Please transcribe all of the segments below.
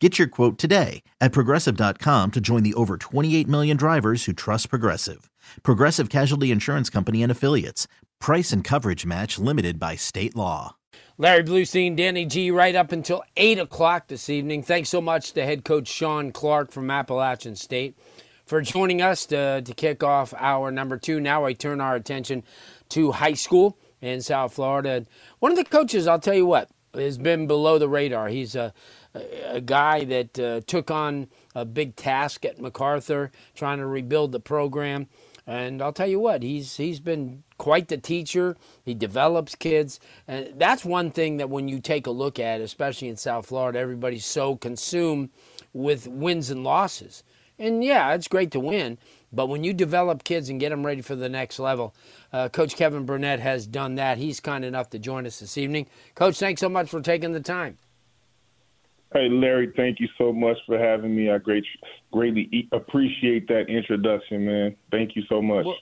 Get your quote today at progressive.com to join the over 28 million drivers who trust Progressive. Progressive Casualty Insurance Company and Affiliates. Price and coverage match limited by state law. Larry Blustein, Danny G, right up until 8 o'clock this evening. Thanks so much to head coach Shawn Clark from Appalachian State for joining us to, to kick off our number two. Now I turn our attention to high school in South Florida. One of the coaches, I'll tell you what, has been below the radar. He's a, a guy that uh, took on a big task at McArthur, trying to rebuild the program. And I'll tell you what, he's he's been quite the teacher. He develops kids, and that's one thing that when you take a look at, especially in South Florida, everybody's so consumed with wins and losses. And yeah, it's great to win, but when you develop kids and get them ready for the next level, uh, Coach Kevin Burnett has done that. He's kind enough to join us this evening. Coach, thanks so much for taking the time. Hey, Larry, thank you so much for having me. I great, greatly appreciate that introduction, man. Thank you so much. Well,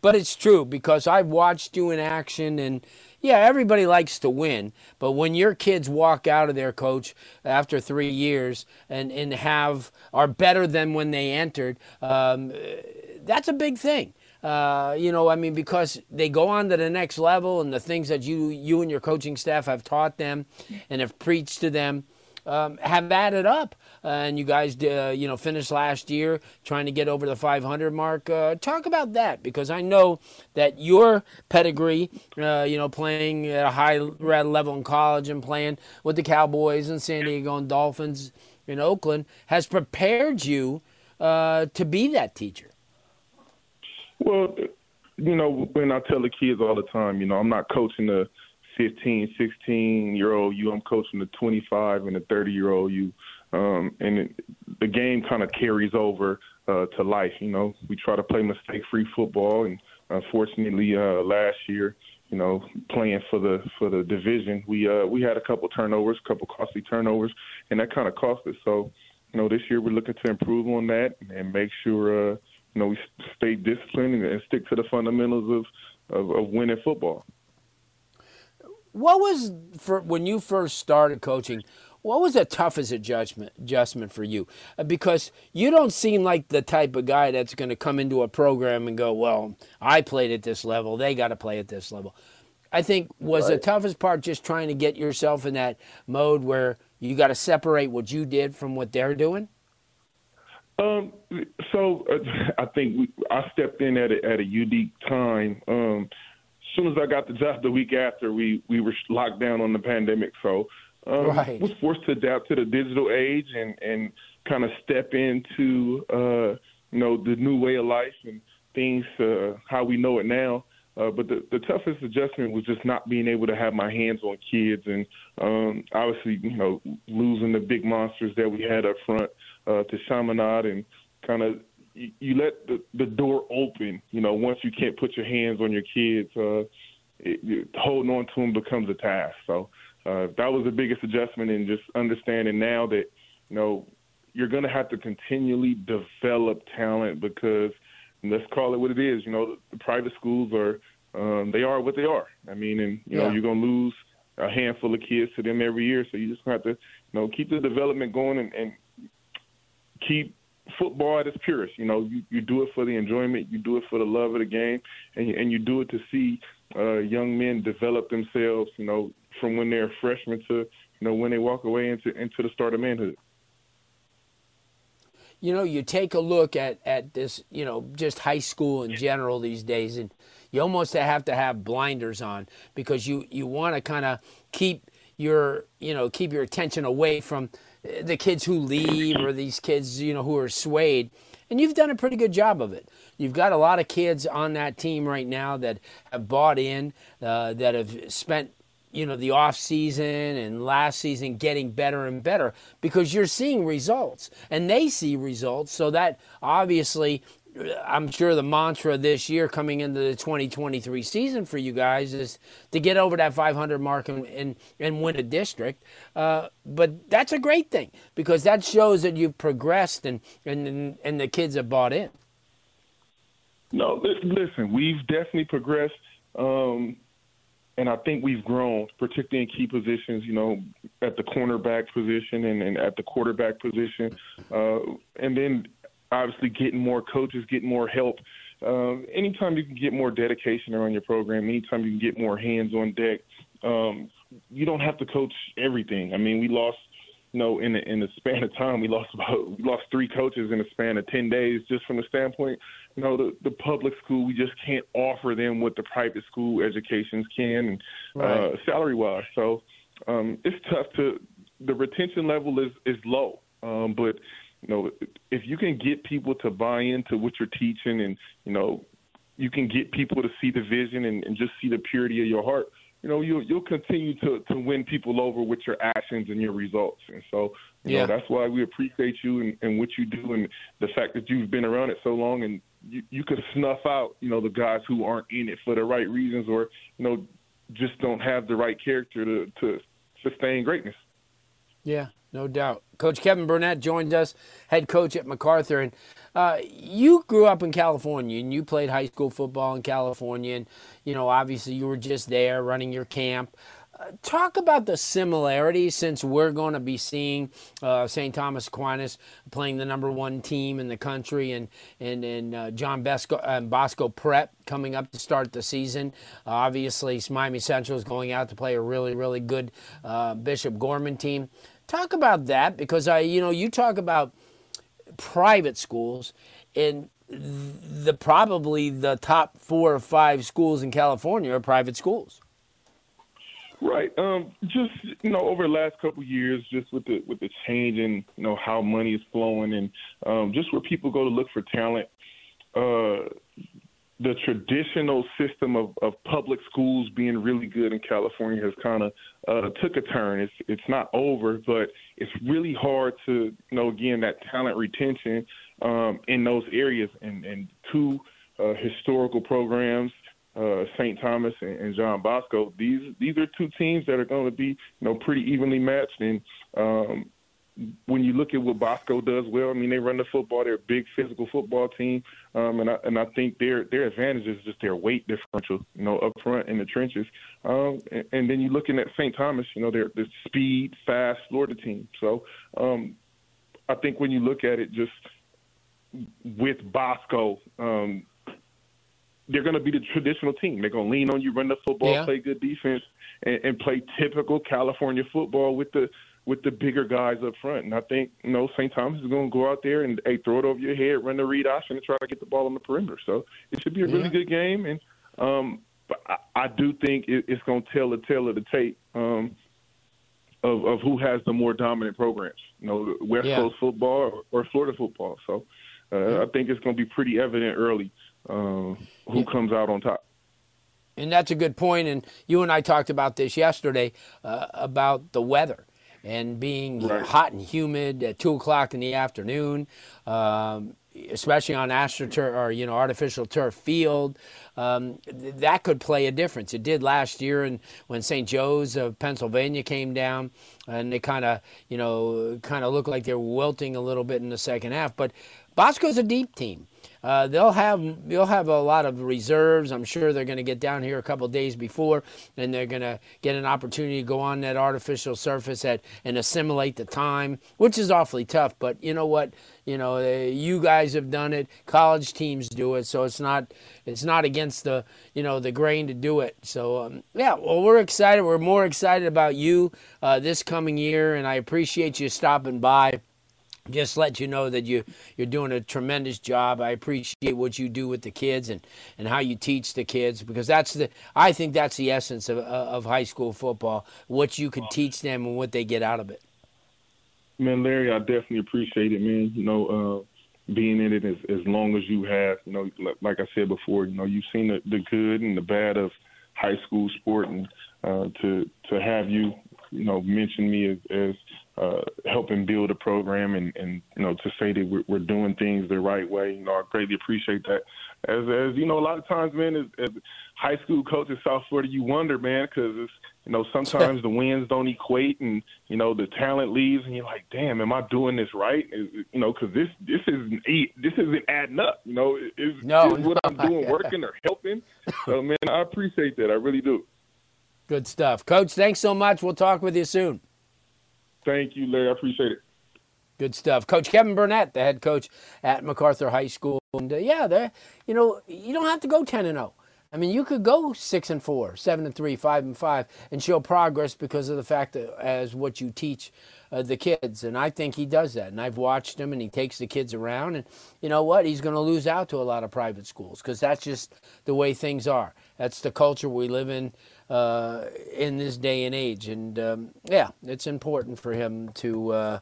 but it's true because I've watched you in action and yeah, everybody likes to win, but when your kids walk out of there, coach, after three years and, and have are better than when they entered, um, that's a big thing. Uh, you know, I mean, because they go on to the next level, and the things that you you and your coaching staff have taught them and have preached to them um, have added up. And you guys, uh, you know, finished last year trying to get over the 500 mark. Uh, talk about that because I know that your pedigree, uh, you know, playing at a high level in college and playing with the Cowboys and San Diego and Dolphins in Oakland has prepared you uh, to be that teacher. Well, you know, when I tell the kids all the time, you know, I'm not coaching the 15, 16 year old you. I'm coaching the 25 and the 30 year old you. Um, and it, the game kind of carries over uh, to life. You know, we try to play mistake-free football, and unfortunately, uh, last year, you know, playing for the for the division, we uh, we had a couple turnovers, a couple costly turnovers, and that kind of cost us. So, you know, this year we're looking to improve on that and make sure, uh, you know, we stay disciplined and stick to the fundamentals of, of, of winning football. What was for when you first started coaching? What was the toughest adjustment adjustment for you? Uh, because you don't seem like the type of guy that's going to come into a program and go, "Well, I played at this level; they got to play at this level." I think was right. the toughest part just trying to get yourself in that mode where you got to separate what you did from what they're doing. Um, so uh, I think we, I stepped in at a, at a unique time. Um, as soon as I got the job the week after, we we were locked down on the pandemic. So um, right. was forced to adapt to the digital age and and kind of step into uh, you know the new way of life and things uh, how we know it now. Uh, but the, the toughest adjustment was just not being able to have my hands on kids and um, obviously, you know, losing the big monsters that we had up front uh, to Chaminade and kind of you, you let the, the door open. You know, once you can't put your hands on your kids, uh, it, holding on to them becomes a task. So uh, that was the biggest adjustment in just understanding now that you know you're going to have to continually develop talent because let's call it what it is. You know, the, private schools are um, they are what they are. I mean, and you yeah. know you're going to lose a handful of kids to them every year, so you just have to you know keep the development going and, and keep football at its purest. You know, you, you do it for the enjoyment, you do it for the love of the game, and you, and you do it to see uh, young men develop themselves. You know, from when they're freshmen to you know when they walk away into into the start of manhood. You know, you take a look at at this, you know, just high school in general these days, and you almost have to have blinders on because you you want to kind of keep your you know keep your attention away from the kids who leave or these kids you know who are swayed. And you've done a pretty good job of it. You've got a lot of kids on that team right now that have bought in uh, that have spent you know the off season and last season getting better and better because you're seeing results. And they see results so that obviously I'm sure the mantra this year coming into the 2023 season for you guys is to get over that 500 mark and, and, and win a district. Uh, but that's a great thing because that shows that you've progressed and, and, and the kids have bought in. No, listen, we've definitely progressed. Um, and I think we've grown, particularly in key positions, you know, at the cornerback position and, and at the quarterback position. Uh, and then obviously getting more coaches, getting more help. Um, anytime you can get more dedication around your program, anytime you can get more hands on deck, um, you don't have to coach everything. I mean, we lost, you know, in the, in the span of time, we lost about we lost three coaches in the span of ten days, just from the standpoint, you know, the, the public school we just can't offer them what the private school educations can, right. uh, salary wise. So um, it's tough to the retention level is is low, um, but you know, if you can get people to buy into what you're teaching and, you know, you can get people to see the vision and, and just see the purity of your heart, you know, you'll you'll continue to, to win people over with your actions and your results. And so, you yeah. know, that's why we appreciate you and, and what you do and the fact that you've been around it so long and you, you can snuff out, you know, the guys who aren't in it for the right reasons or, you know, just don't have the right character to, to sustain greatness. Yeah, no doubt. Coach Kevin Burnett joined us, head coach at McArthur. And uh, you grew up in California and you played high school football in California. And, you know, obviously you were just there running your camp. Uh, talk about the similarities since we're going to be seeing uh, St. Thomas Aquinas playing the number one team in the country and and, and uh, John Bosco, uh, Bosco Prep coming up to start the season. obviously, Miami Central is going out to play a really, really good uh, Bishop Gorman team. Talk about that because I, you know, you talk about private schools and the probably the top four or five schools in California are private schools. Right. Um, just you know, over the last couple of years, just with the with the change in you know how money is flowing and um, just where people go to look for talent, uh, the traditional system of, of public schools being really good in California has kind of uh, took a turn. It's it's not over, but it's really hard to you know again that talent retention um, in those areas. And and two uh, historical programs, uh, St. Thomas and, and John Bosco. These these are two teams that are going to be you know pretty evenly matched and um, when you look at what Bosco does well, I mean they run the football. They're a big physical football team, um, and I and I think their their advantage is just their weight differential, you know, up front in the trenches. Um, and, and then you're looking at St. Thomas, you know, they're the speed, fast Florida team. So um, I think when you look at it, just with Bosco, um, they're going to be the traditional team. They're going to lean on you, run the football, yeah. play good defense, and, and play typical California football with the with the bigger guys up front. And I think, you know, St. Thomas is going to go out there and hey, throw it over your head, run the read option, and try to get the ball on the perimeter. So it should be a really yeah. good game. And um, but I, I do think it, it's going to tell the tale of the tape um, of, of who has the more dominant programs. You know, West yeah. Coast football or, or, Florida football. So uh, yeah. I think it's going to be pretty evident early uh, who comes out on top. And that's a good point. And you and I talked about this yesterday uh, about the weather and being right. hot and humid at two o'clock in the afternoon, um, especially on astroturf or you know artificial turf field, um, that could play a difference. It did last year, and when St. Joe's of Pennsylvania came down, and they kind of you know kind of looked like they were wilting a little bit in the second half. But Bosco's a deep team. Uh, they'll have they'll have a lot of reserves. I'm sure they're going to get down here a couple days before, and they're going to get an opportunity to go on that artificial surface at, and assimilate the time, which is awfully tough. But you know what? You know, uh, you guys have done it. College teams do it, so it's not it's not against the you know the grain to do it. So um, yeah, well, we're excited. We're more excited about you uh, this coming year, and I appreciate you stopping by just let you know that you you're doing a tremendous job. I appreciate what you do with the kids and, and how you teach the kids because that's the I think that's the essence of of high school football. What you can teach them and what they get out of it. Man, Larry, I definitely appreciate it, man. You know, uh, being in it as as long as you have. You know, like I said before, you know, you've seen the, the good and the bad of high school sport, and uh, to to have you, you know, mention me as, as uh, helping build a program and, and you know to say that we're, we're doing things the right way. You know, I greatly appreciate that. As as you know, a lot of times, man, as, as high school coach in South Florida, you wonder, man, because it's you know sometimes the wins don't equate, and you know the talent leaves, and you're like, damn, am I doing this right? Is, you know, because this this isn't this isn't adding up. You know, is, no, is what I'm doing working or helping? So, man, I appreciate that. I really do. Good stuff, Coach. Thanks so much. We'll talk with you soon. Thank you, Larry. I appreciate it. Good stuff, Coach Kevin Burnett, the head coach at McArthur High School, and uh, yeah, there, you know, you don't have to go ten and zero. I mean, you could go six and four, seven and three, five and five, and show progress because of the fact that as what you teach uh, the kids. And I think he does that. And I've watched him, and he takes the kids around. And you know what? He's going to lose out to a lot of private schools because that's just the way things are. That's the culture we live in uh, in this day and age. And um, yeah, it's important for him to uh,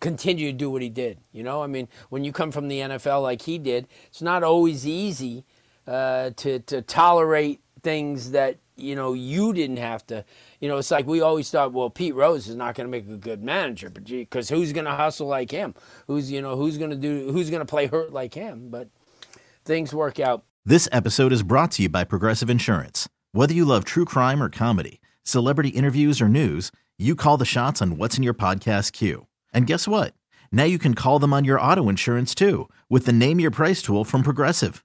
continue to do what he did. You know, I mean, when you come from the NFL like he did, it's not always easy uh, to to tolerate things that you know you didn't have to. You know, it's like we always thought, well, Pete Rose is not going to make a good manager, but because who's going to hustle like him? Who's you know who's going to do who's going to play hurt like him? But things work out this episode is brought to you by Progressive Insurance. Whether you love true crime or comedy, celebrity interviews or news, you call the shots on what's in your podcast queue. And guess what? Now you can call them on your auto insurance too with the Name Your Price tool from Progressive.